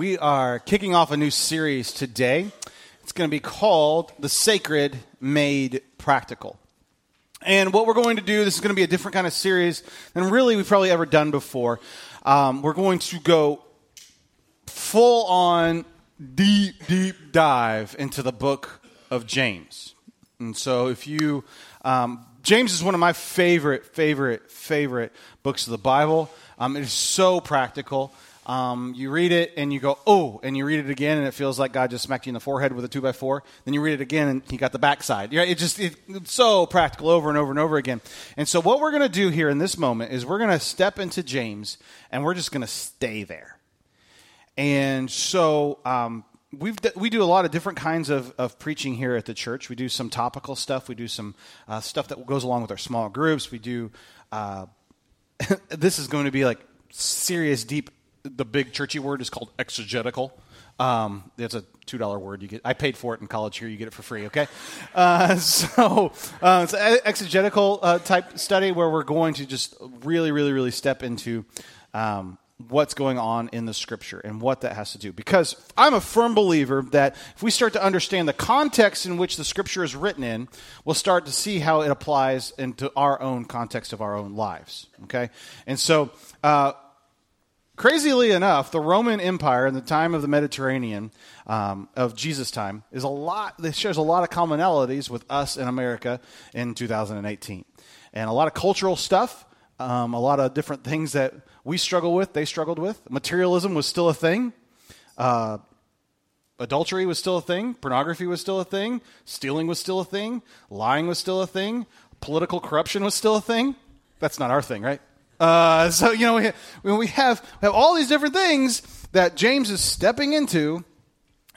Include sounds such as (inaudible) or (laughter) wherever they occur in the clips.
We are kicking off a new series today. It's going to be called The Sacred Made Practical. And what we're going to do, this is going to be a different kind of series than really we've probably ever done before. Um, we're going to go full on, deep, deep dive into the book of James. And so if you, um, James is one of my favorite, favorite, favorite books of the Bible. Um, it is so practical. Um, you read it and you go, oh, and you read it again and it feels like God just smacked you in the forehead with a two by four. Then you read it again and he got the backside. It just it, it's so practical over and over and over again. And so what we're going to do here in this moment is we're going to step into James and we're just going to stay there. And so um, we've we do a lot of different kinds of, of preaching here at the church. We do some topical stuff. We do some uh, stuff that goes along with our small groups. We do. Uh, (laughs) this is going to be like serious, deep the big churchy word is called exegetical. Um, it's a two dollar word. You get. I paid for it in college. Here, you get it for free. Okay, uh, (laughs) so uh, it's an exegetical uh, type study where we're going to just really, really, really step into um, what's going on in the scripture and what that has to do. Because I'm a firm believer that if we start to understand the context in which the scripture is written in, we'll start to see how it applies into our own context of our own lives. Okay, and so. Crazily enough, the Roman Empire in the time of the Mediterranean, um, of Jesus' time, is a lot. This shares a lot of commonalities with us in America in 2018, and a lot of cultural stuff, um, a lot of different things that we struggle with. They struggled with. Materialism was still a thing. Uh, adultery was still a thing. Pornography was still a thing. Stealing was still a thing. Lying was still a thing. Political corruption was still a thing. That's not our thing, right? Uh, so you know we we have we have all these different things that James is stepping into,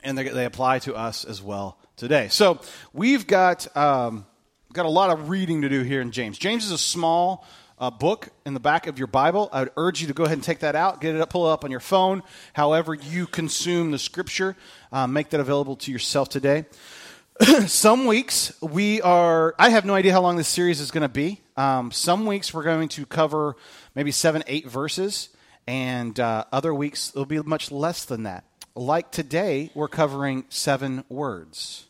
and they, they apply to us as well today. So we've got um, got a lot of reading to do here in James. James is a small uh, book in the back of your Bible. I would urge you to go ahead and take that out, get it up, pull it up on your phone. However you consume the Scripture, uh, make that available to yourself today. (clears throat) some weeks we are, I have no idea how long this series is going to be. Um, some weeks we're going to cover maybe seven, eight verses, and uh, other weeks it'll be much less than that. Like today, we're covering seven words.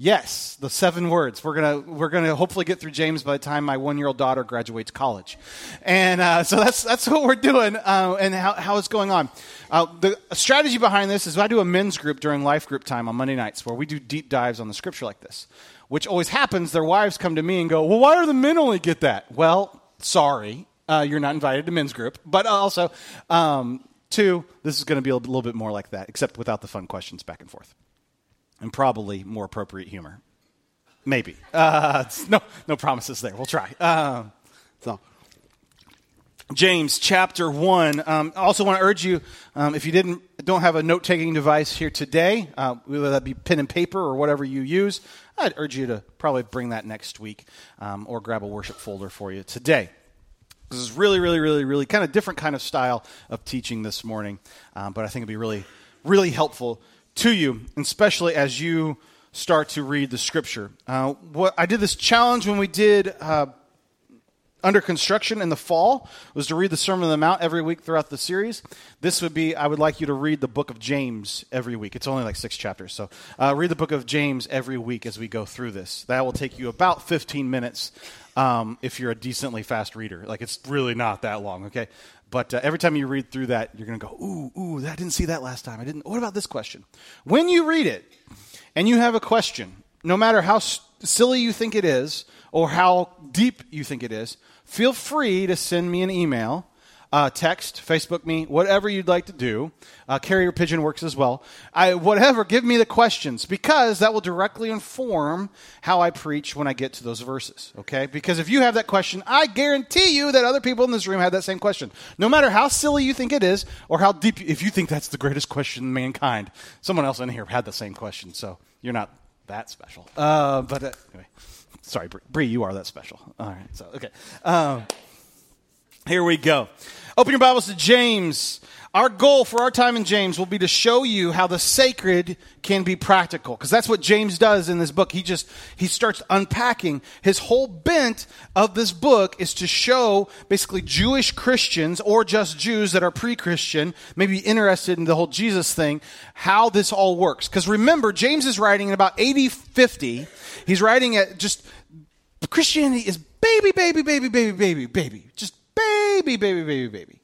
Yes, the seven words. We're gonna we're gonna hopefully get through James by the time my one year old daughter graduates college, and uh, so that's that's what we're doing uh, and how, how it's going on. Uh, the strategy behind this is I do a men's group during life group time on Monday nights where we do deep dives on the scripture like this, which always happens. Their wives come to me and go, "Well, why do the men only get that?" Well, sorry, uh, you're not invited to men's group, but also. Um, two, this is going to be a little bit more like that, except without the fun questions back and forth and probably more appropriate humor. Maybe. Uh, (laughs) no, no promises there. We'll try. Uh, so, James chapter one. Um, I also want to urge you, um, if you didn't don't have a note taking device here today, uh, whether that be pen and paper or whatever you use, I'd urge you to probably bring that next week um, or grab a worship folder for you today. This is really, really, really, really kind of different kind of style of teaching this morning, um, but I think it'd be really, really helpful to you, especially as you start to read the scripture. Uh, what I did this challenge when we did uh, under construction in the fall was to read the Sermon on the Mount every week throughout the series. This would be I would like you to read the book of James every week. It's only like six chapters, so uh, read the book of James every week as we go through this. That will take you about 15 minutes um, if you're a decently fast reader. Like it's really not that long. Okay, but uh, every time you read through that, you're going to go, ooh, ooh, I didn't see that last time. I didn't. What about this question? When you read it and you have a question, no matter how silly you think it is or how deep you think it is, feel free to send me an email uh, text, Facebook me, whatever you'd like to do. Uh, carrier pigeon works as well. I, whatever, give me the questions because that will directly inform how I preach when I get to those verses. Okay? Because if you have that question, I guarantee you that other people in this room had that same question. No matter how silly you think it is or how deep, if you think that's the greatest question in mankind, someone else in here had the same question. So you're not that special. Uh, but uh, anyway, sorry, Bree, you are that special. All right. So okay. Um, here we go. Open your Bibles to James. Our goal for our time in James will be to show you how the sacred can be practical. Because that's what James does in this book. He just, he starts unpacking. His whole bent of this book is to show basically Jewish Christians or just Jews that are pre-Christian, maybe interested in the whole Jesus thing, how this all works. Because remember, James is writing in about 80, 50. He's writing at just, Christianity is baby, baby, baby, baby, baby, baby. Just baby, baby, baby, baby.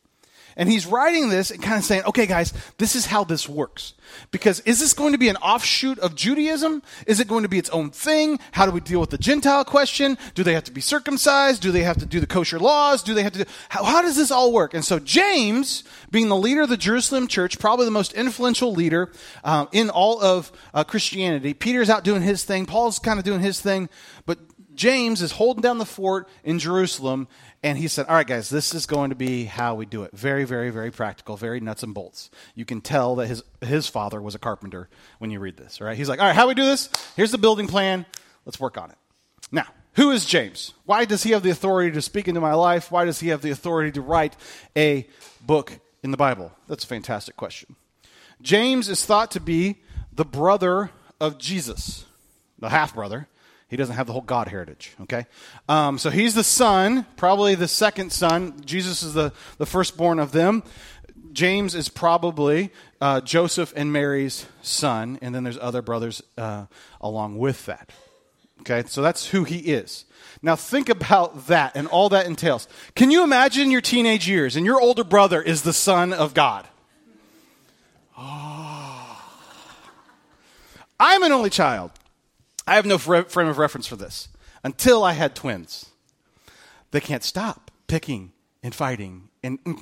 And he's writing this and kind of saying, okay, guys, this is how this works. Because is this going to be an offshoot of Judaism? Is it going to be its own thing? How do we deal with the Gentile question? Do they have to be circumcised? Do they have to do the kosher laws? Do they have to do, how, how does this all work? And so James, being the leader of the Jerusalem church, probably the most influential leader um, in all of uh, Christianity, Peter's out doing his thing, Paul's kind of doing his thing, but James is holding down the fort in Jerusalem, and he said, All right, guys, this is going to be how we do it. Very, very, very practical, very nuts and bolts. You can tell that his, his father was a carpenter when you read this, right? He's like, All right, how we do this? Here's the building plan. Let's work on it. Now, who is James? Why does he have the authority to speak into my life? Why does he have the authority to write a book in the Bible? That's a fantastic question. James is thought to be the brother of Jesus, the half brother he doesn't have the whole God heritage, okay? Um, so he's the son, probably the second son. Jesus is the, the firstborn of them. James is probably uh, Joseph and Mary's son, and then there's other brothers uh, along with that. Okay, so that's who he is. Now think about that and all that entails. Can you imagine your teenage years and your older brother is the son of God? Oh. I'm an only child. I have no frame of reference for this until I had twins. They can't stop picking and fighting. And me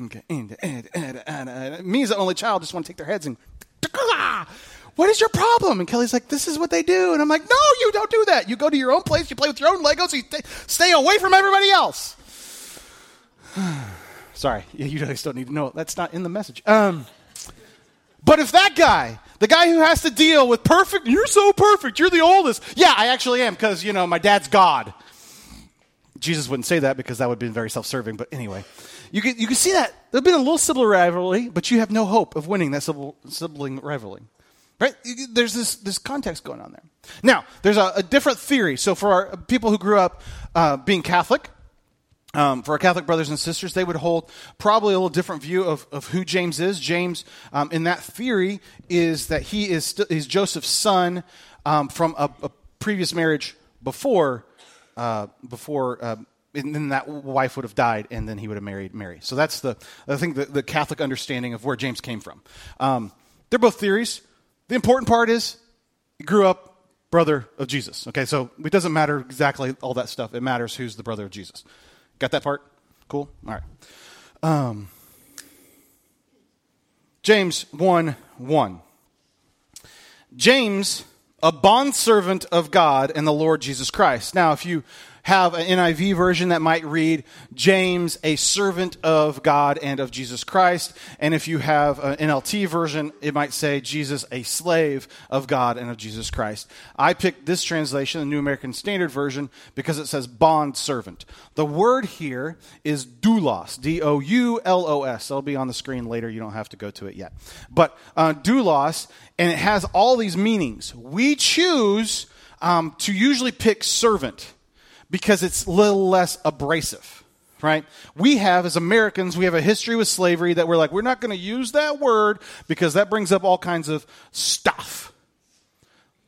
as the only child just want to take their heads and what is your problem? And Kelly's like, this is what they do. And I'm like, no, you don't do that. You go to your own place, you play with your own Legos, you stay away from everybody else. Sorry, you guys don't need to know. That's not in the message. Um, but if that guy the guy who has to deal with perfect, you're so perfect, you're the oldest. Yeah, I actually am because, you know, my dad's God. Jesus wouldn't say that because that would have been very self serving, but anyway. You can, you can see that. There have been a little sibling rivalry, but you have no hope of winning that sibling rivalry. Right? There's this, this context going on there. Now, there's a, a different theory. So, for our people who grew up uh, being Catholic, um, for our Catholic brothers and sisters, they would hold probably a little different view of, of who James is. James, um, in that theory, is that he is, st- Joseph's son um, from a, a, previous marriage before, uh, before uh, and then that wife would have died, and then he would have married Mary. So that's the, I think, the, the Catholic understanding of where James came from. Um, they're both theories. The important part is he grew up brother of Jesus. Okay, so it doesn't matter exactly all that stuff. It matters who's the brother of Jesus. Got that part? Cool? All right. Um, James 1 1. James, a bondservant of God and the Lord Jesus Christ. Now, if you have an NIV version that might read James, a servant of God and of Jesus Christ. And if you have an NLT version, it might say Jesus, a slave of God and of Jesus Christ. I picked this translation, the New American Standard Version, because it says bond servant. The word here is doulos, D O U L O S. It'll be on the screen later. You don't have to go to it yet. But uh, doulos, and it has all these meanings. We choose um, to usually pick servant because it's a little less abrasive, right? We have, as Americans, we have a history with slavery that we're like, we're not going to use that word because that brings up all kinds of stuff.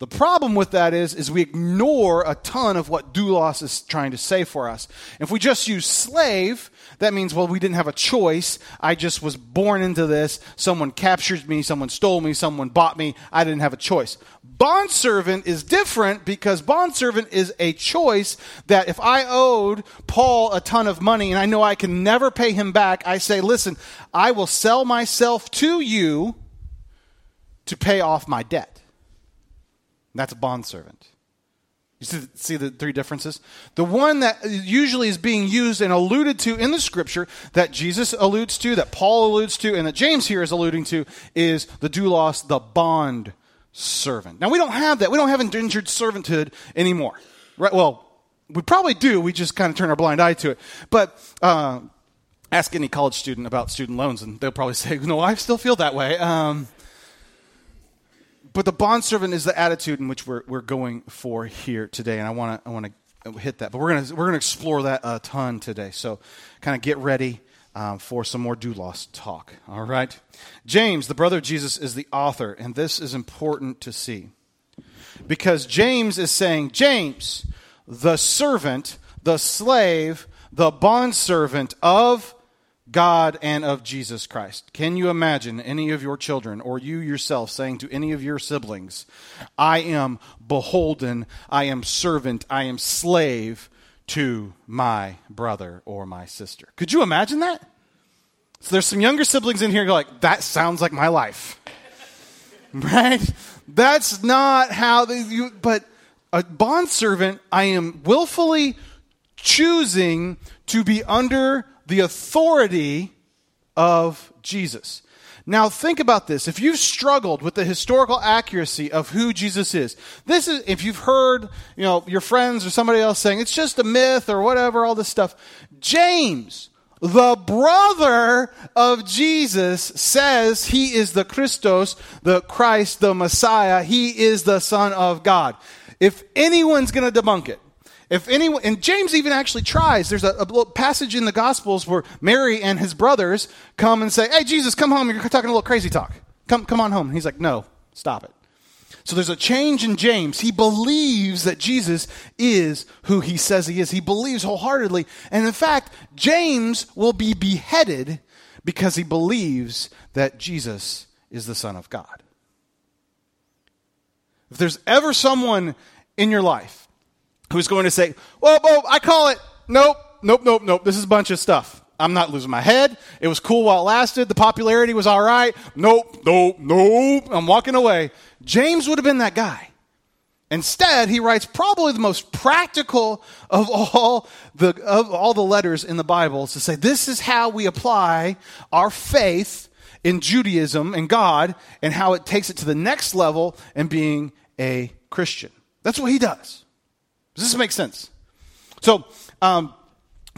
The problem with that is, is we ignore a ton of what doulos is trying to say for us. If we just use slave, that means, well, we didn't have a choice. I just was born into this. Someone captured me. Someone stole me. Someone bought me. I didn't have a choice. Bondservant is different because bondservant is a choice that if I owed Paul a ton of money and I know I can never pay him back, I say, listen, I will sell myself to you to pay off my debt. That's a bondservant. You see, see the three differences? The one that usually is being used and alluded to in the scripture that Jesus alludes to, that Paul alludes to, and that James here is alluding to is the doulos, the bond servant. Now, we don't have that. We don't have indentured servanthood anymore. Right? Well, we probably do. We just kind of turn our blind eye to it. But uh, ask any college student about student loans, and they'll probably (laughs) say, "No, I still feel that way." Um, but the bondservant is the attitude in which we're, we're going for here today, and I want to I want to hit that. But we're gonna we're gonna explore that a ton today. So, kind of get ready um, for some more doulos talk. All right, James, the brother of Jesus, is the author, and this is important to see because James is saying, James, the servant, the slave, the bondservant of God and of Jesus Christ. Can you imagine any of your children or you yourself saying to any of your siblings, I am beholden, I am servant, I am slave to my brother or my sister? Could you imagine that? So there's some younger siblings in here like, that sounds like my life. (laughs) right? That's not how they, you, but a bondservant, I am willfully choosing to be under the authority of Jesus. Now think about this. If you've struggled with the historical accuracy of who Jesus is, this is if you've heard, you know, your friends or somebody else saying it's just a myth or whatever, all this stuff. James, the brother of Jesus, says he is the Christos, the Christ, the Messiah. He is the Son of God. If anyone's going to debunk it, if anyone, and James even actually tries, there's a, a, passage in the Gospels where Mary and his brothers come and say, Hey, Jesus, come home. You're talking a little crazy talk. Come, come on home. And he's like, No, stop it. So there's a change in James. He believes that Jesus is who he says he is. He believes wholeheartedly. And in fact, James will be beheaded because he believes that Jesus is the Son of God. If there's ever someone in your life who's going to say, well, well, I call it, nope, nope, nope, nope. This is a bunch of stuff. I'm not losing my head. It was cool while it lasted. The popularity was all right. Nope, nope, nope. I'm walking away. James would have been that guy. Instead, he writes probably the most practical of all the, of all the letters in the Bible to say this is how we apply our faith in Judaism and God and how it takes it to the next level and being a Christian. That's what he does. Does this make sense? So, um,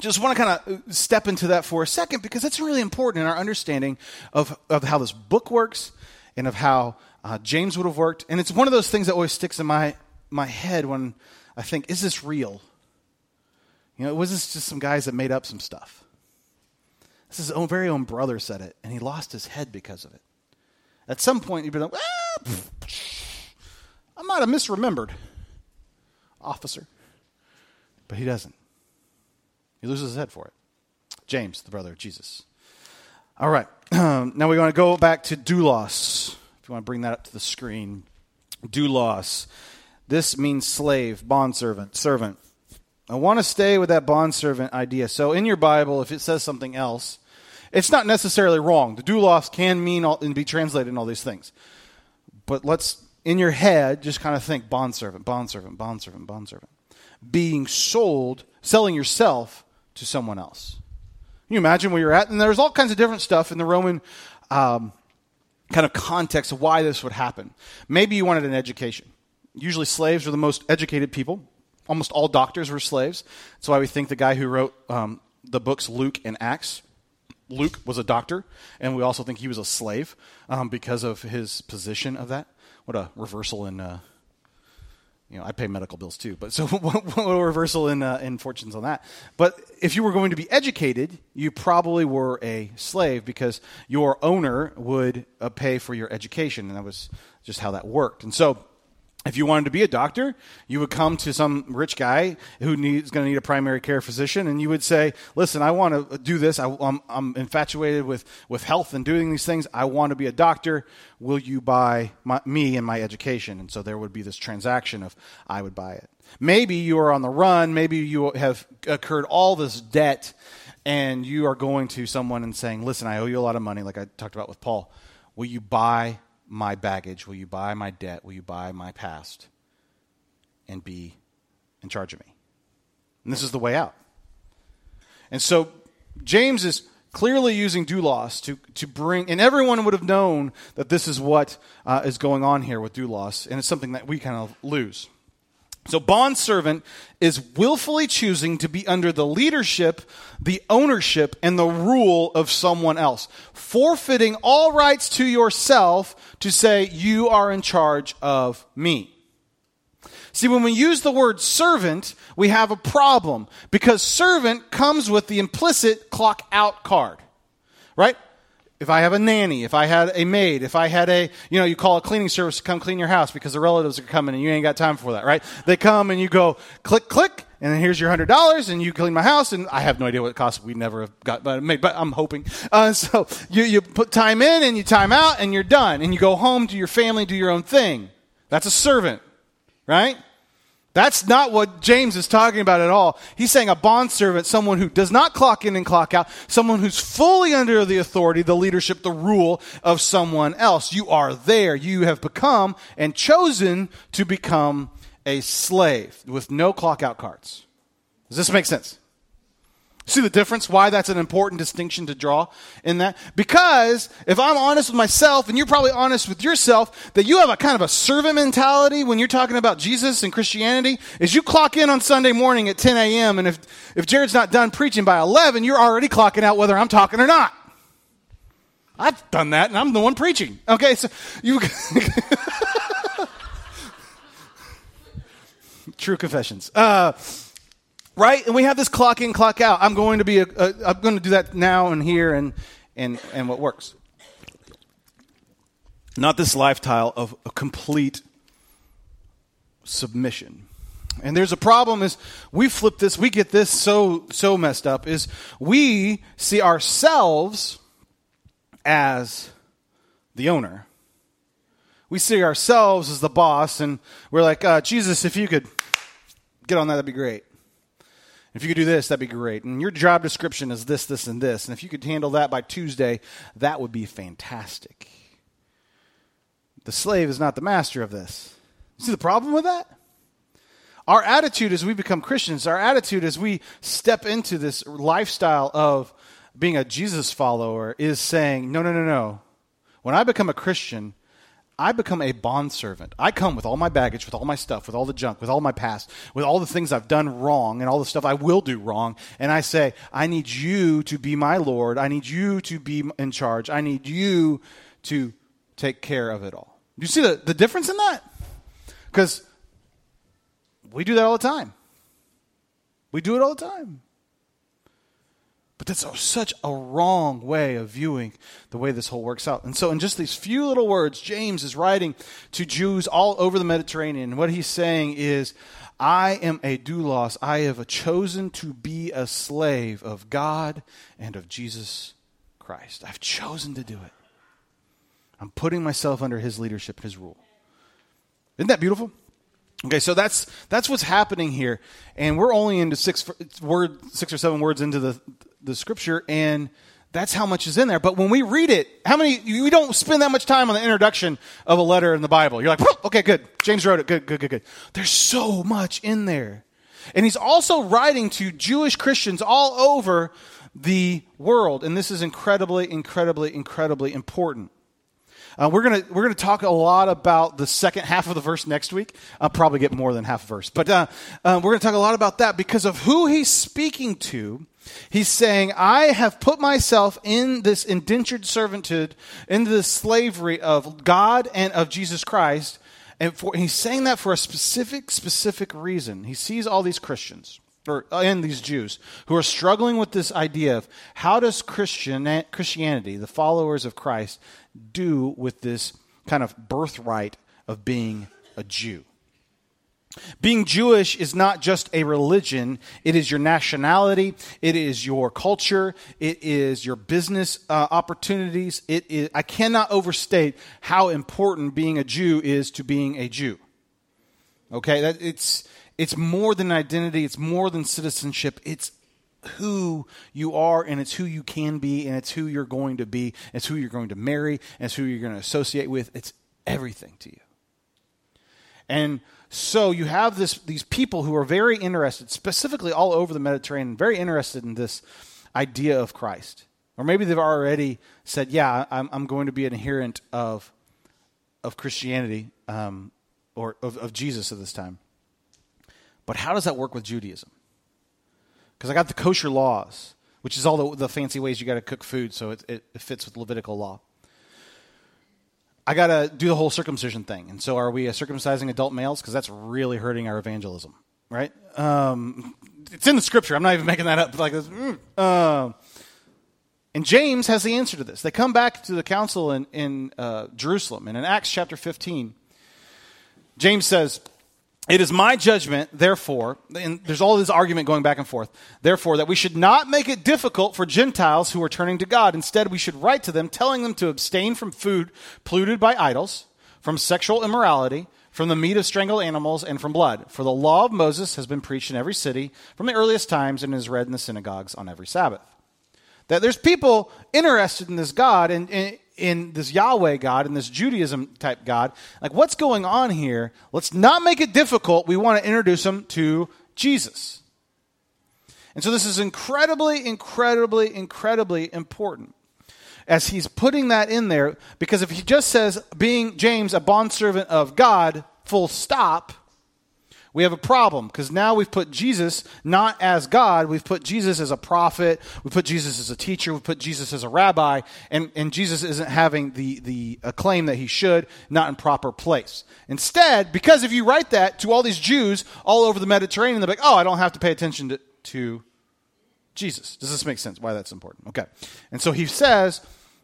just want to kind of step into that for a second because that's really important in our understanding of, of how this book works and of how uh, James would have worked. And it's one of those things that always sticks in my, my head when I think, is this real? You know, was this just some guys that made up some stuff? This is his own very own brother said it, and he lost his head because of it. At some point, you'd be like, ah, I might have misremembered officer. But he doesn't. He loses his head for it. James, the brother of Jesus. All right. (clears throat) now we want to go back to doulos. If you want to bring that up to the screen. Doulos. This means slave, bondservant, servant. I want to stay with that bondservant idea. So in your Bible, if it says something else, it's not necessarily wrong. The doulos can mean all, and be translated in all these things. But let's in your head, just kind of think bondservant, bondservant, bondservant, bondservant. Being sold, selling yourself to someone else. Can you imagine where you're at? And there's all kinds of different stuff in the Roman um, kind of context of why this would happen. Maybe you wanted an education. Usually, slaves were the most educated people. Almost all doctors were slaves. That's why we think the guy who wrote um, the books Luke and Acts Luke was a doctor, and we also think he was a slave um, because of his position of that what a reversal in uh, you know I pay medical bills too, but so (laughs) what, a reversal in uh, in fortunes on that. But if you were going to be educated, you probably were a slave because your owner would uh, pay for your education, and that was just how that worked. And so if you wanted to be a doctor, you would come to some rich guy who needs, going to need a primary care physician, and you would say, "Listen, I want to do this. I, am I'm infatuated with, with health and doing these things. I want to be a doctor. Will you buy my, me and my education?" And so there would be this transaction of I would buy it. Maybe you are on the run. Maybe you have incurred all this debt, and you are going to someone and saying, "Listen, I owe you a lot of money," like I talked about with Paul. Will you buy my baggage? Will you buy my debt? Will you buy my past and be in charge of me? And this is the way out. And so James is clearly using doulos to, to bring, and everyone would have known that this is what uh, is going on here with doulos, and it's something that we kind of lose. So, bondservant is willfully choosing to be under the leadership, the ownership, and the rule of someone else, forfeiting all rights to yourself to say, You are in charge of me. See, when we use the word servant, we have a problem because servant comes with the implicit clock out card, right? If I have a nanny, if I had a maid, if I had a, you know, you call a cleaning service to come clean your house because the relatives are coming and you ain't got time for that, right? They come and you go click, click, and then here's your hundred dollars and you clean my house and I have no idea what it costs. We never have got, but, but I'm hoping. Uh, (laughs) so you, you put time in and you time out and you're done and you go home to your family, do your own thing. That's a servant, right? That's not what James is talking about at all. He's saying a bondservant, someone who does not clock in and clock out, someone who's fully under the authority, the leadership, the rule of someone else. You are there. You have become and chosen to become a slave with no clock out cards. Does this make sense? See the difference? Why that's an important distinction to draw in that? Because if I'm honest with myself, and you're probably honest with yourself, that you have a kind of a servant mentality when you're talking about Jesus and Christianity, is you clock in on Sunday morning at 10 a.m., and if, if Jared's not done preaching by 11, you're already clocking out whether I'm talking or not. I've done that, and I'm the one preaching. Okay, so you. (laughs) True confessions. Uh, right? And we have this clock in, clock out. I'm going to be a, a I'm going to do that now and here and and and what works. Not this lifestyle of a complete submission. And there's a problem is we flip this, we get this so so messed up is we see ourselves as the owner. We see ourselves as the boss, and we're like, uh, Jesus, if you could get on that, that'd be great. If you could do this, that'd be great. And your job description is this, this, and this. And if you could handle that by Tuesday, that would be fantastic. The slave is not the master of this. See the problem with that? Our attitude as we become Christians, our attitude as we step into this lifestyle of being a Jesus follower is saying, no, no, no, no. When I become a Christian, I become a bondservant. I come with all my baggage, with all my stuff, with all the junk, with all my past, with all the things I've done wrong and all the stuff I will do wrong. And I say, I need you to be my Lord. I need you to be in charge. I need you to take care of it all. Do you see the, the difference in that? Because we do that all the time. We do it all the time. But that's such a wrong way of viewing the way this whole works out. And so, in just these few little words, James is writing to Jews all over the Mediterranean. What he's saying is, I am a doulos. I have chosen to be a slave of God and of Jesus Christ. I've chosen to do it. I'm putting myself under his leadership, his rule. Isn't that beautiful? Okay, so that's that's what's happening here, and we're only into six word, six or seven words into the the scripture, and that's how much is in there. But when we read it, how many, we don't spend that much time on the introduction of a letter in the Bible. You're like, okay, good. James wrote it. Good, good, good, good. There's so much in there. And he's also writing to Jewish Christians all over the world. And this is incredibly, incredibly, incredibly important. Uh, we're gonna we're gonna talk a lot about the second half of the verse next week. I'll probably get more than half a verse, but uh, uh, we're gonna talk a lot about that because of who he's speaking to. He's saying, "I have put myself in this indentured servitude, into the slavery of God and of Jesus Christ." And, for, he's saying that for a specific, specific reason. He sees all these Christians or uh, and these Jews who are struggling with this idea of how does Christian Christianity, the followers of Christ, do with this kind of birthright of being a Jew. Being Jewish is not just a religion, it is your nationality, it is your culture, it is your business uh, opportunities. It is, I cannot overstate how important being a Jew is to being a Jew. Okay, that it's it's more than identity, it's more than citizenship, it's who you are and it's who you can be and it's who you're going to be. It's who you're going to marry and it's who you're going to associate with. It's everything to you. And so you have this these people who are very interested, specifically all over the Mediterranean, very interested in this idea of Christ. Or maybe they've already said, "Yeah, I'm, I'm going to be an adherent of of Christianity um, or of, of Jesus at this time." But how does that work with Judaism? Because I got the kosher laws, which is all the, the fancy ways you got to cook food so it, it, it fits with Levitical law. I got to do the whole circumcision thing. And so are we circumcising adult males? Because that's really hurting our evangelism, right? Um, it's in the scripture. I'm not even making that up like. Mm, uh, and James has the answer to this. They come back to the council in, in uh, Jerusalem. And in Acts chapter 15, James says, it is my judgment, therefore, and there's all this argument going back and forth, therefore, that we should not make it difficult for Gentiles who are turning to God. Instead, we should write to them, telling them to abstain from food polluted by idols, from sexual immorality, from the meat of strangled animals, and from blood. For the law of Moses has been preached in every city from the earliest times and is read in the synagogues on every Sabbath. That there's people interested in this God, and, and in this Yahweh God, in this Judaism type God. Like, what's going on here? Let's not make it difficult. We want to introduce them to Jesus. And so, this is incredibly, incredibly, incredibly important as he's putting that in there, because if he just says, being James a bondservant of God, full stop, we have a problem because now we've put Jesus not as God, we've put Jesus as a prophet, we put Jesus as a teacher, we put Jesus as a rabbi, and, and Jesus isn't having the, the acclaim that he should, not in proper place. Instead, because if you write that to all these Jews all over the Mediterranean, they're like, oh, I don't have to pay attention to, to Jesus. Does this make sense? Why that's important? Okay. And so he says,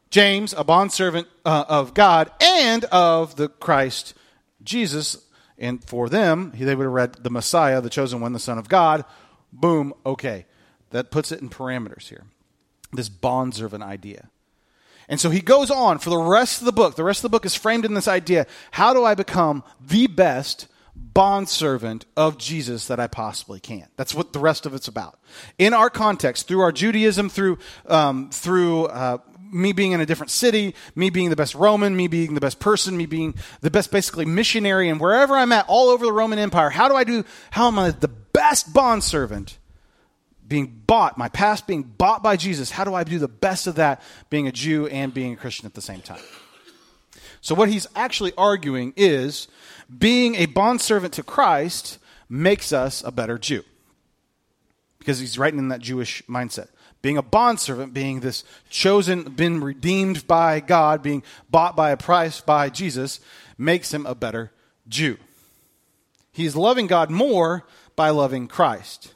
James, a bondservant uh, of God and of the Christ Jesus, and for them, they would have read the Messiah, the chosen one, the Son of God. Boom, okay. That puts it in parameters here. This bondservant idea. And so he goes on for the rest of the book. The rest of the book is framed in this idea how do I become the best bondservant of Jesus that I possibly can? That's what the rest of it's about. In our context, through our Judaism, through, um, through uh, me being in a different city, me being the best Roman, me being the best person, me being the best basically missionary, and wherever I'm at, all over the Roman Empire, how do I do, how am I the best bondservant? Being bought, my past being bought by Jesus, how do I do the best of that being a Jew and being a Christian at the same time? So, what he's actually arguing is being a bondservant to Christ makes us a better Jew. Because he's writing in that Jewish mindset being a bondservant, being this chosen, been redeemed by God, being bought by a price by Jesus, makes him a better Jew. He's loving God more by loving Christ.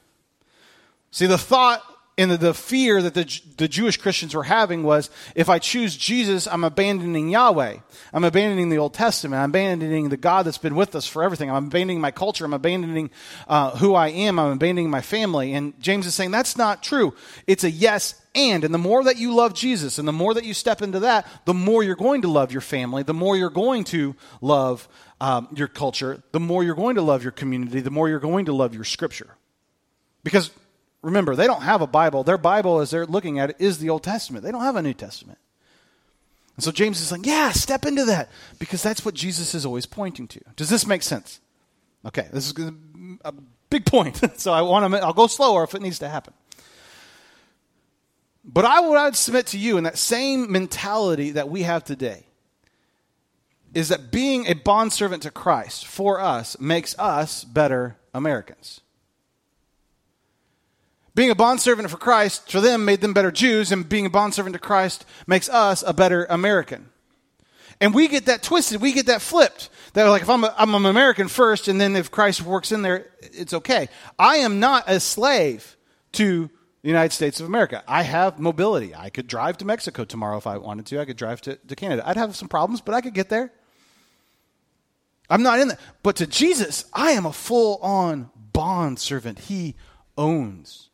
See, the thought and the, the fear that the, the Jewish Christians were having was if I choose Jesus, I'm abandoning Yahweh. I'm abandoning the Old Testament. I'm abandoning the God that's been with us for everything. I'm abandoning my culture. I'm abandoning uh, who I am. I'm abandoning my family. And James is saying that's not true. It's a yes and. And the more that you love Jesus and the more that you step into that, the more you're going to love your family, the more you're going to love um, your culture, the more you're going to love your community, the more you're going to love your scripture. Because Remember, they don't have a Bible. Their Bible, as they're looking at it, is the Old Testament. They don't have a New Testament. And so James is like, yeah, step into that because that's what Jesus is always pointing to. Does this make sense? Okay, this is a big point. (laughs) so I want to, I'll go slower if it needs to happen. But I would, I would submit to you in that same mentality that we have today is that being a bondservant to Christ for us makes us better Americans. Being a bondservant for Christ, for them, made them better Jews, and being a bondservant to Christ makes us a better American. And we get that twisted. We get that flipped. That like, if I'm, a, I'm an American first, and then if Christ works in there, it's okay. I am not a slave to the United States of America. I have mobility. I could drive to Mexico tomorrow if I wanted to. I could drive to, to Canada. I'd have some problems, but I could get there. I'm not in that. But to Jesus, I am a full on bond servant. He owns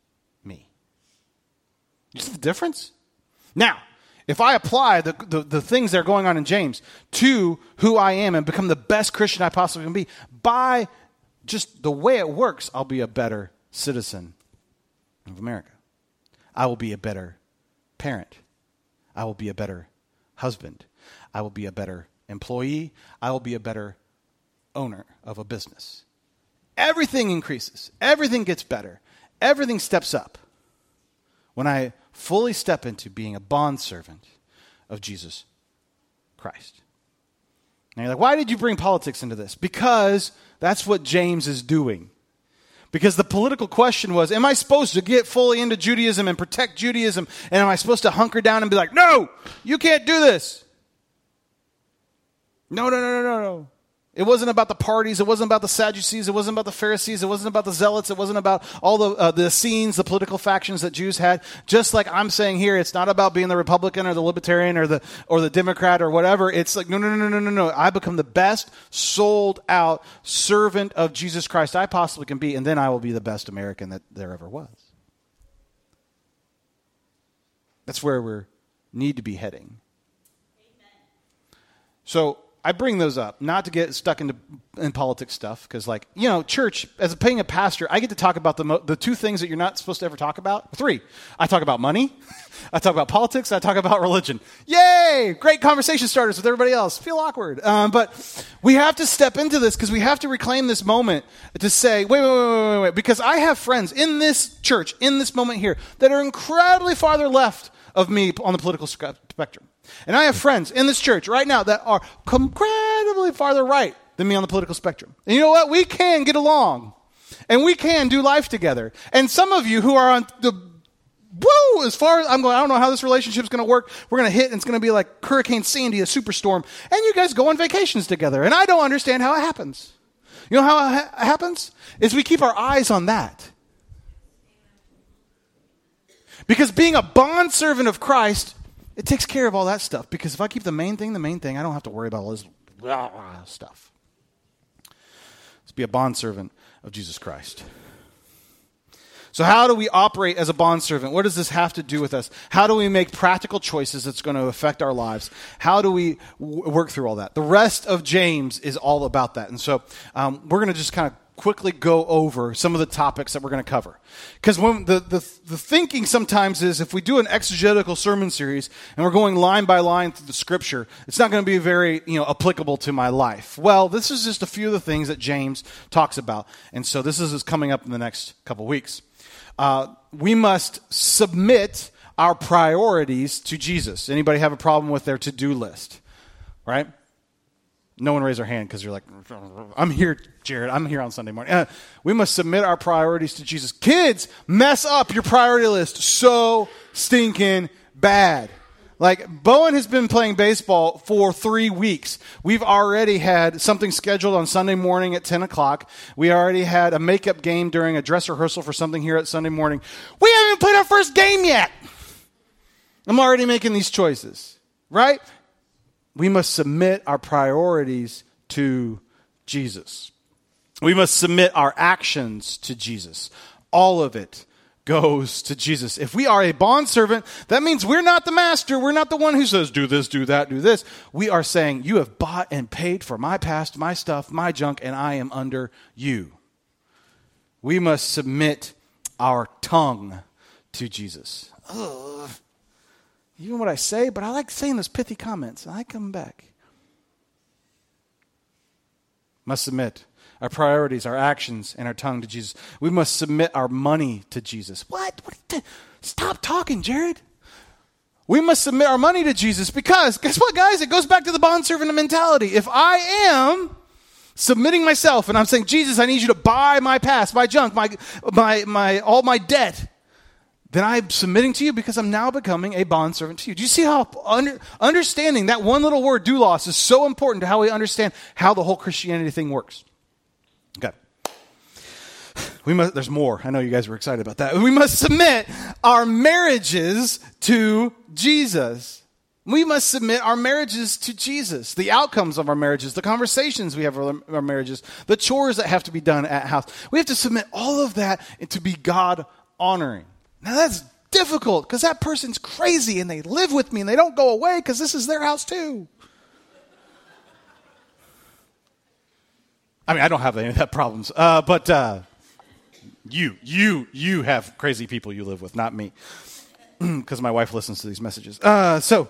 you see the difference? Now, if I apply the, the, the, things that are going on in James to who I am and become the best Christian I possibly can be, by just the way it works, I'll be a better citizen of America. I will be a better parent. I will be a better husband. I will be a better employee. I will be a better owner of a business. Everything increases, everything gets better, everything steps up when I fully step into being a bondservant of Jesus Christ. Now you're like, why did you bring politics into this? Because that's what James is doing. Because the political question was, am I supposed to get fully into Judaism and protect Judaism? And am I supposed to hunker down and be like, no, you can't do this? No, no, no, no, no, no. It wasn't about the parties. It wasn't about the Sadducees. It wasn't about the Pharisees. It wasn't about the Zealots. It wasn't about all the, uh, the Essenes, the political factions that Jews had. Just like I'm saying here, it's not about being the Republican or the Libertarian or the, or the Democrat or whatever. It's like, no, no, no, no, no, no. I become the best sold out servant of Jesus Christ I possibly can be, and then I will be the best American that there ever was. That's where we need to be heading. Amen. So I bring those up not to get stuck into in politics stuff because, like, you know, church as a paying a pastor, I get to talk about the mo- the two things that you're not supposed to ever talk about. Three, I talk about money, (laughs) I talk about politics, I talk about religion. Yay! Great conversation starters with everybody else. Feel awkward, um, but we have to step into this because we have to reclaim this moment to say, wait, wait, wait, wait, wait, because I have friends in this church in this moment here that are incredibly farther left of me on the political spectrum. And I have friends in this church right now that are incredibly farther right than me on the political spectrum. And you know what? We can get along. And we can do life together. And some of you who are on the woo, as far as I'm going, I don't know how this relationship is going to work. We're going to hit and it's going to be like Hurricane Sandy, a superstorm. And you guys go on vacations together. And I don't understand how it happens. You know how it ha- happens? Is we keep our eyes on that. Because being a bondservant of Christ it takes care of all that stuff because if I keep the main thing the main thing, I don't have to worry about all this blah, blah, stuff. Let's be a bondservant of Jesus Christ. So, how do we operate as a bondservant? What does this have to do with us? How do we make practical choices that's going to affect our lives? How do we w- work through all that? The rest of James is all about that. And so, um, we're going to just kind of quickly go over some of the topics that we're going to cover. Because when the, the, the thinking sometimes is if we do an exegetical sermon series and we're going line by line through the scripture, it's not going to be very you know applicable to my life. Well, this is just a few of the things that James talks about, and so this is coming up in the next couple weeks. Uh, we must submit our priorities to Jesus. Anybody have a problem with their to-do list? Right? No one raised their hand because you're like, I'm here, Jared. I'm here on Sunday morning. Uh, we must submit our priorities to Jesus. Kids, mess up your priority list so stinking bad. Like, Bowen has been playing baseball for three weeks. We've already had something scheduled on Sunday morning at 10 o'clock. We already had a makeup game during a dress rehearsal for something here at Sunday morning. We haven't played our first game yet. I'm already making these choices, right? We must submit our priorities to Jesus. We must submit our actions to Jesus. All of it goes to Jesus. If we are a bondservant, that means we're not the master. We're not the one who says, do this, do that, do this. We are saying, you have bought and paid for my past, my stuff, my junk, and I am under you. We must submit our tongue to Jesus. Ugh even what I say, but I like saying those pithy comments. I come back. Must submit our priorities, our actions, and our tongue to Jesus. We must submit our money to Jesus. What? what Stop talking, Jared. We must submit our money to Jesus because, guess what, guys? It goes back to the bondservant mentality. If I am submitting myself and I'm saying, Jesus, I need you to buy my past, my junk, my, my, my, all my debt, then I'm submitting to you because I'm now becoming a bondservant to you. Do you see how under, understanding that one little word, doulos, is so important to how we understand how the whole Christianity thing works? Okay. We must, there's more. I know you guys were excited about that. We must submit our marriages to Jesus. We must submit our marriages to Jesus. The outcomes of our marriages, the conversations we have with our marriages, the chores that have to be done at house. We have to submit all of that to be God honoring. Now that's difficult because that person's crazy and they live with me and they don't go away because this is their house too. I mean, I don't have any of that problems, uh, but uh, you, you, you have crazy people you live with, not me, (clears throat) because my wife listens to these messages. Uh, so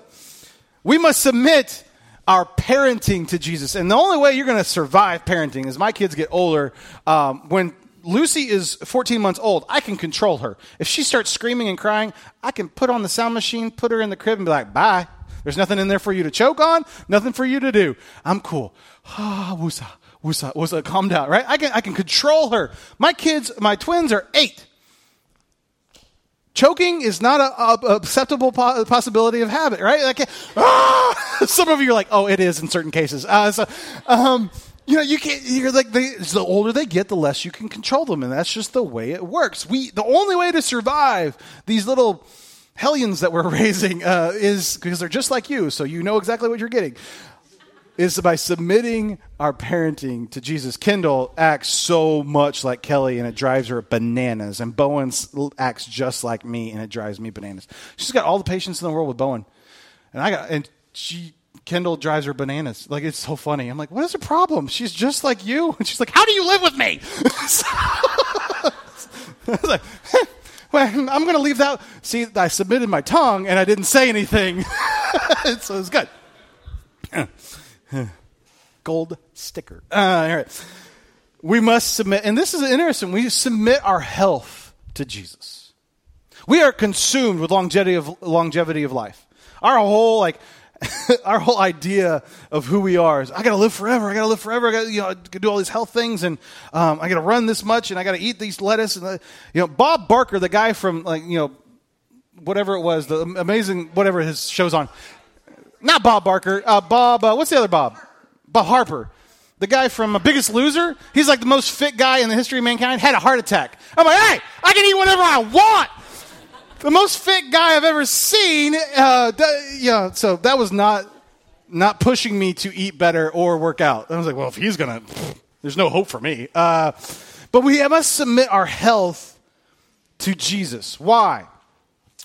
we must submit our parenting to Jesus, and the only way you're going to survive parenting is my kids get older. Um, when Lucy is 14 months old. I can control her. If she starts screaming and crying, I can put on the sound machine, put her in the crib, and be like, bye. There's nothing in there for you to choke on, nothing for you to do. I'm cool. Ah, wusa, wusa, wusa, calm down, right? I can, I can control her. My kids, my twins are eight. Choking is not a, a acceptable po- possibility of habit, right? Like, ah! (laughs) some of you are like, oh, it is in certain cases. Uh, so, um, you know, you can't. You're like they, the older they get, the less you can control them, and that's just the way it works. We the only way to survive these little hellions that we're (laughs) raising uh, is because they're just like you, so you know exactly what you're getting is by submitting our parenting to Jesus. Kendall acts so much like Kelly, and it drives her bananas. And Bowen acts just like me, and it drives me bananas. She's got all the patience in the world with Bowen, and I got and she. Kendall drives her bananas. Like it's so funny. I'm like, what is the problem? She's just like you. (laughs) And she's like, how do you live with me? (laughs) I was like, (laughs) well, I'm going to leave that. See, I submitted my tongue and I didn't say anything, so it's good. (clears throat) Gold sticker. Uh, all right. We must submit, and this is interesting. We submit our health to Jesus. We are consumed with longevity of longevity of life. Our whole like (laughs) our whole idea of who we are is I got to live forever. I got to live forever. I got you know do all these health things, and um, I got to run this much, and I got to eat these lettuce. And uh, you know, Bob Barker, the guy from like you know whatever it was, the amazing whatever his show's on. Not Bob Barker. Uh, Bob. Uh, what's the other Bob? Bob Harper. The guy from Biggest Loser. He's like the most fit guy in the history of mankind. Had a heart attack. I'm like, hey, I can eat whatever I want. The most fit guy I've ever seen. Uh, yeah. So that was not not pushing me to eat better or work out. I was like, well, if he's gonna, there's no hope for me. Uh, but we must submit our health to Jesus. Why?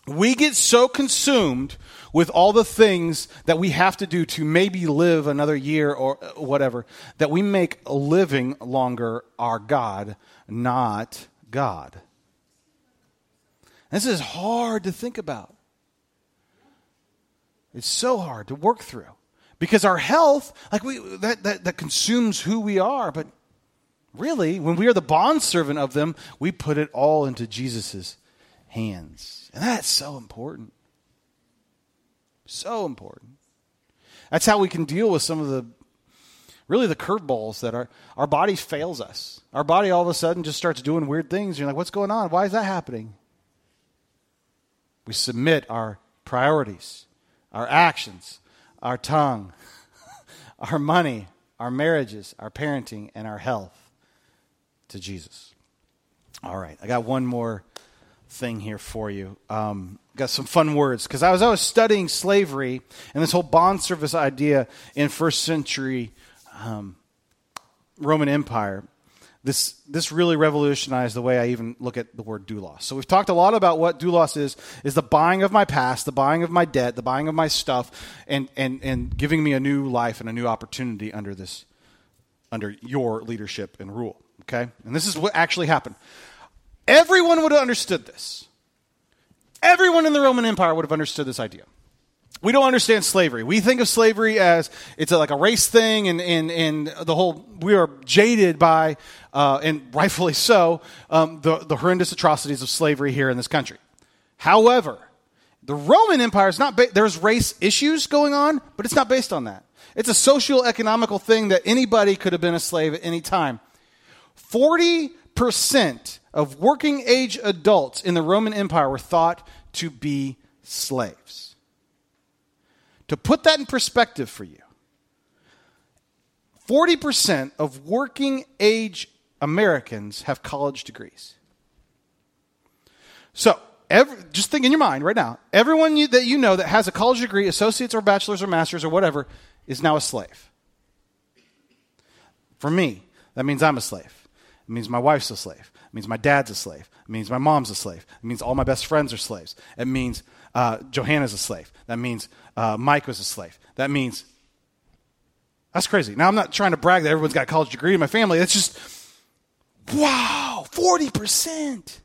We get so consumed with all the things that we have to do to maybe live another year or whatever, that we make living longer our God, not God. This is hard to think about. It's so hard to work through because our health, like we, that, that, that consumes who we are. But really, when we are the bondservant of them, we put it all into Jesus' hands. And that's so important. So important. That's how we can deal with some of the really the curveballs that our, our body fails us. Our body all of a sudden just starts doing weird things. You're like, what's going on? Why is that happening? We submit our priorities, our actions, our tongue, (laughs) our money, our marriages, our parenting, and our health to Jesus. All right, I got one more thing here for you. Um, got some fun words because I was I was studying slavery and this whole bond service idea in first century um, Roman Empire. This this really revolutionized the way I even look at the word doulos. So we've talked a lot about what doulos is: is the buying of my past, the buying of my debt, the buying of my stuff, and and and giving me a new life and a new opportunity under this under your leadership and rule. Okay, and this is what actually happened. Everyone would have understood this. Everyone in the Roman Empire would have understood this idea. We don't understand slavery. We think of slavery as it's a, like a race thing, and, and, and the whole, we are jaded by, uh, and rightfully (laughs) so, um, the, the horrendous atrocities of slavery here in this country. However, the Roman Empire is not, ba- there's race issues going on, but it's not based on that. It's a social economical thing that anybody could have been a slave at any time. 40% of working age adults in the Roman Empire were thought to be slaves. To put that in perspective for you, 40% of working age Americans have college degrees. So, every, just think in your mind right now everyone you, that you know that has a college degree, associates or bachelor's or master's or whatever, is now a slave. For me, that means I'm a slave. It means my wife's a slave. It means my dad's a slave. It means my mom's a slave. It means all my best friends are slaves. It means uh, Johanna's a slave. That means uh, Mike was a slave. That means that's crazy. Now I'm not trying to brag that everyone's got a college degree in my family. It's just wow, forty percent.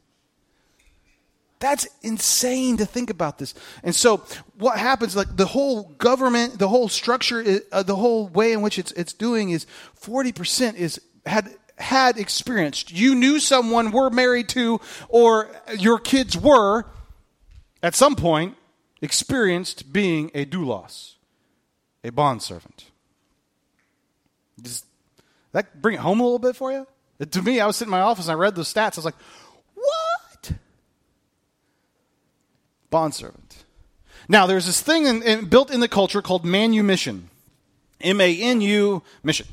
That's insane to think about this. And so, what happens? Like the whole government, the whole structure, uh, the whole way in which it's it's doing is forty percent is had had experienced. You knew someone were married to, or your kids were at some point experienced being a doulos, a bondservant. Does that bring it home a little bit for you? To me, I was sitting in my office and I read those stats. I was like, what? Bondservant. Now, there's this thing in, in, built in the culture called manumission. M A N U mission.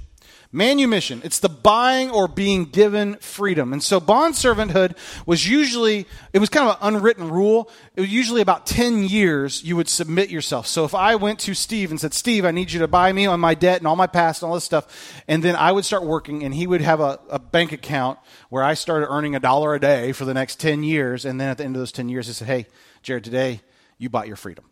Manumission. It's the buying or being given freedom. And so bond servanthood was usually, it was kind of an unwritten rule. It was usually about 10 years you would submit yourself. So if I went to Steve and said, Steve, I need you to buy me on my debt and all my past and all this stuff, and then I would start working and he would have a, a bank account where I started earning a dollar a day for the next 10 years. And then at the end of those 10 years, he said, hey, Jared, today you bought your freedom.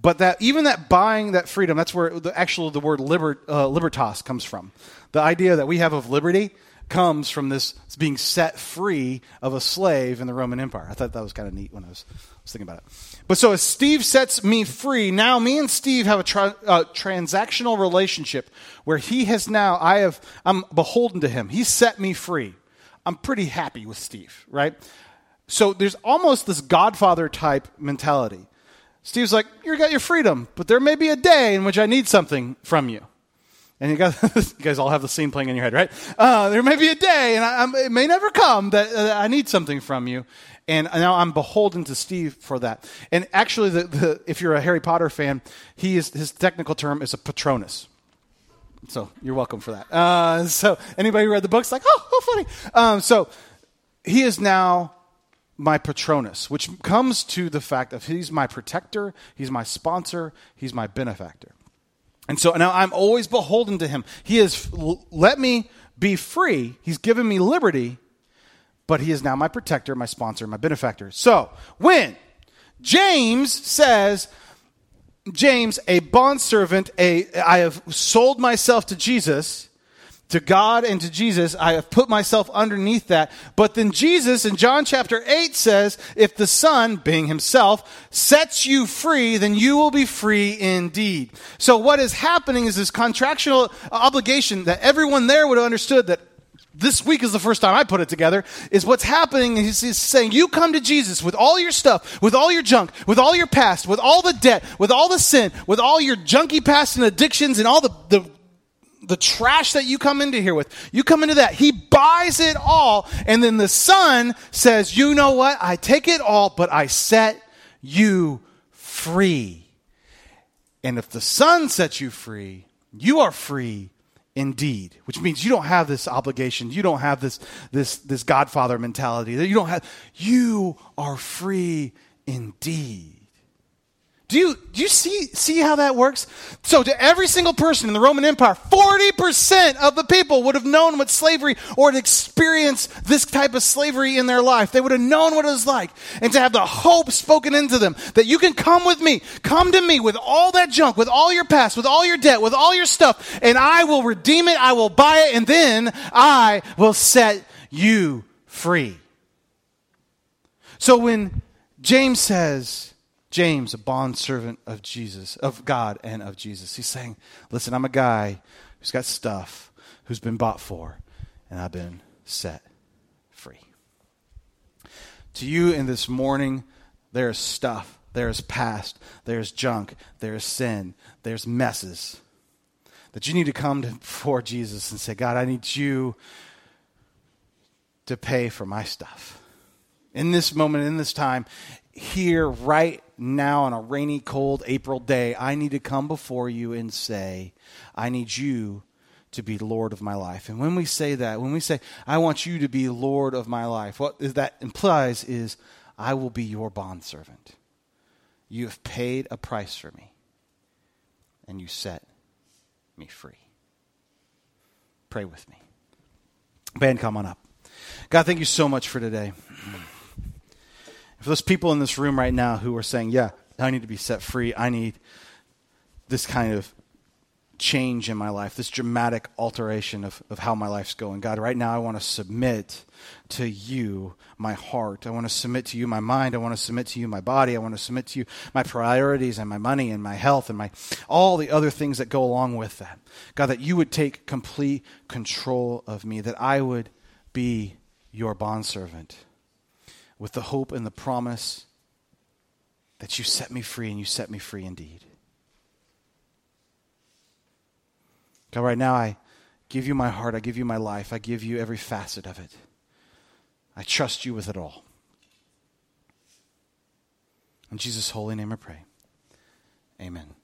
But that even that buying that freedom, that's where the actual the word liber, uh, libertas comes from. The idea that we have of liberty comes from this being set free of a slave in the Roman Empire. I thought that was kind of neat when I was, was thinking about it. But so as Steve sets me free, now me and Steve have a tra- uh, transactional relationship where he has now I have I'm beholden to him. He set me free. I'm pretty happy with Steve, right? So there's almost this Godfather type mentality Steve's like, You got your freedom, but there may be a day in which I need something from you. And you, got, (laughs) you guys all have the scene playing in your head, right? Uh, there may be a day, and I, it may never come, that uh, I need something from you. And now I'm beholden to Steve for that. And actually, the, the, if you're a Harry Potter fan, he is, his technical term is a Patronus. So you're welcome for that. Uh, so anybody who read the books, like, oh, how funny. Um, so he is now my patronus, which comes to the fact of he's my protector, he's my sponsor, he's my benefactor. And so now I'm always beholden to him. He has let me be free, he's given me liberty, but he is now my protector, my sponsor, my benefactor. So when James says, James, a bondservant, a I have sold myself to Jesus, to God and to Jesus. I have put myself underneath that. But then Jesus in John chapter 8 says, if the Son, being himself, sets you free, then you will be free indeed. So what is happening is this contractual obligation that everyone there would have understood that this week is the first time I put it together, is what's happening is he's saying, you come to Jesus with all your stuff, with all your junk, with all your past, with all the debt, with all the sin, with all your junky past and addictions and all the, the the trash that you come into here with. You come into that. He buys it all. And then the son says, you know what? I take it all, but I set you free. And if the son sets you free, you are free indeed, which means you don't have this obligation. You don't have this, this, this Godfather mentality. That you don't have, you are free indeed. Do you, do you see, see how that works? So, to every single person in the Roman Empire, 40% of the people would have known what slavery or had experienced this type of slavery in their life. They would have known what it was like. And to have the hope spoken into them that you can come with me, come to me with all that junk, with all your past, with all your debt, with all your stuff, and I will redeem it, I will buy it, and then I will set you free. So, when James says, James, a bondservant of Jesus, of God and of Jesus. He's saying, Listen, I'm a guy who's got stuff, who's been bought for, and I've been set free. To you in this morning, there's stuff, there's past, there's junk, there's sin, there's messes that you need to come before Jesus and say, God, I need you to pay for my stuff. In this moment, in this time, here, right now on a rainy, cold April day, I need to come before you and say, I need you to be Lord of my life. And when we say that, when we say, I want you to be Lord of my life, what that implies is, I will be your bondservant. You have paid a price for me, and you set me free. Pray with me. Band, come on up. God, thank you so much for today. Those people in this room right now who are saying, Yeah, I need to be set free, I need this kind of change in my life, this dramatic alteration of, of how my life's going. God, right now I want to submit to you my heart. I want to submit to you my mind. I want to submit to you my body. I want to submit to you my priorities and my money and my health and my all the other things that go along with that. God, that you would take complete control of me, that I would be your bondservant with the hope and the promise that you set me free and you set me free indeed. God, right now I give you my heart, I give you my life, I give you every facet of it. I trust you with it all. In Jesus' holy name I pray. Amen.